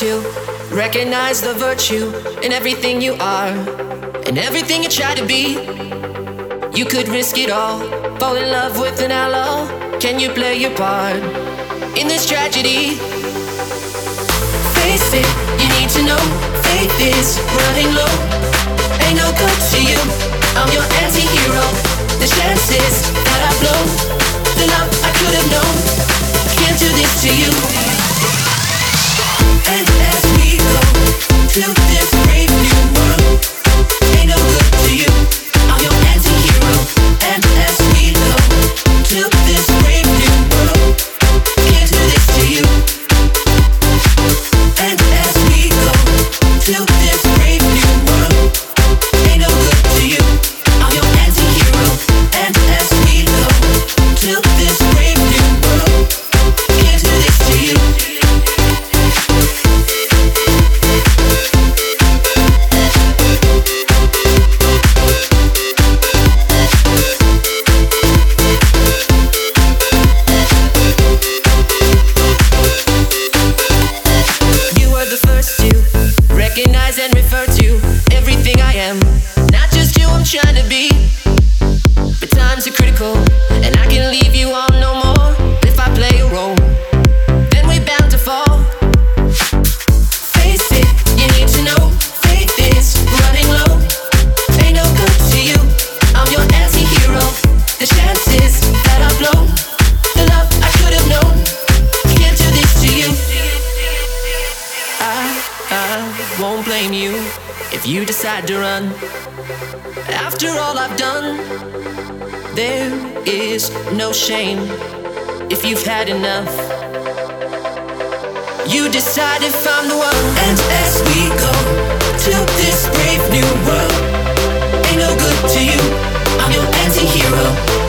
to recognize the virtue in everything you are and everything you try to be. You could risk it all, fall in love with an aloe. Can you play your part in this tragedy? Face it, you need to know. Faith is running low. Ain't no good to you. I'm your anti-hero. The chances to this you decide to run. After all I've done, there is no shame if you've had enough. You decide if I'm the one. And as we go to this brave new world, ain't no good to you. I'm your anti hero.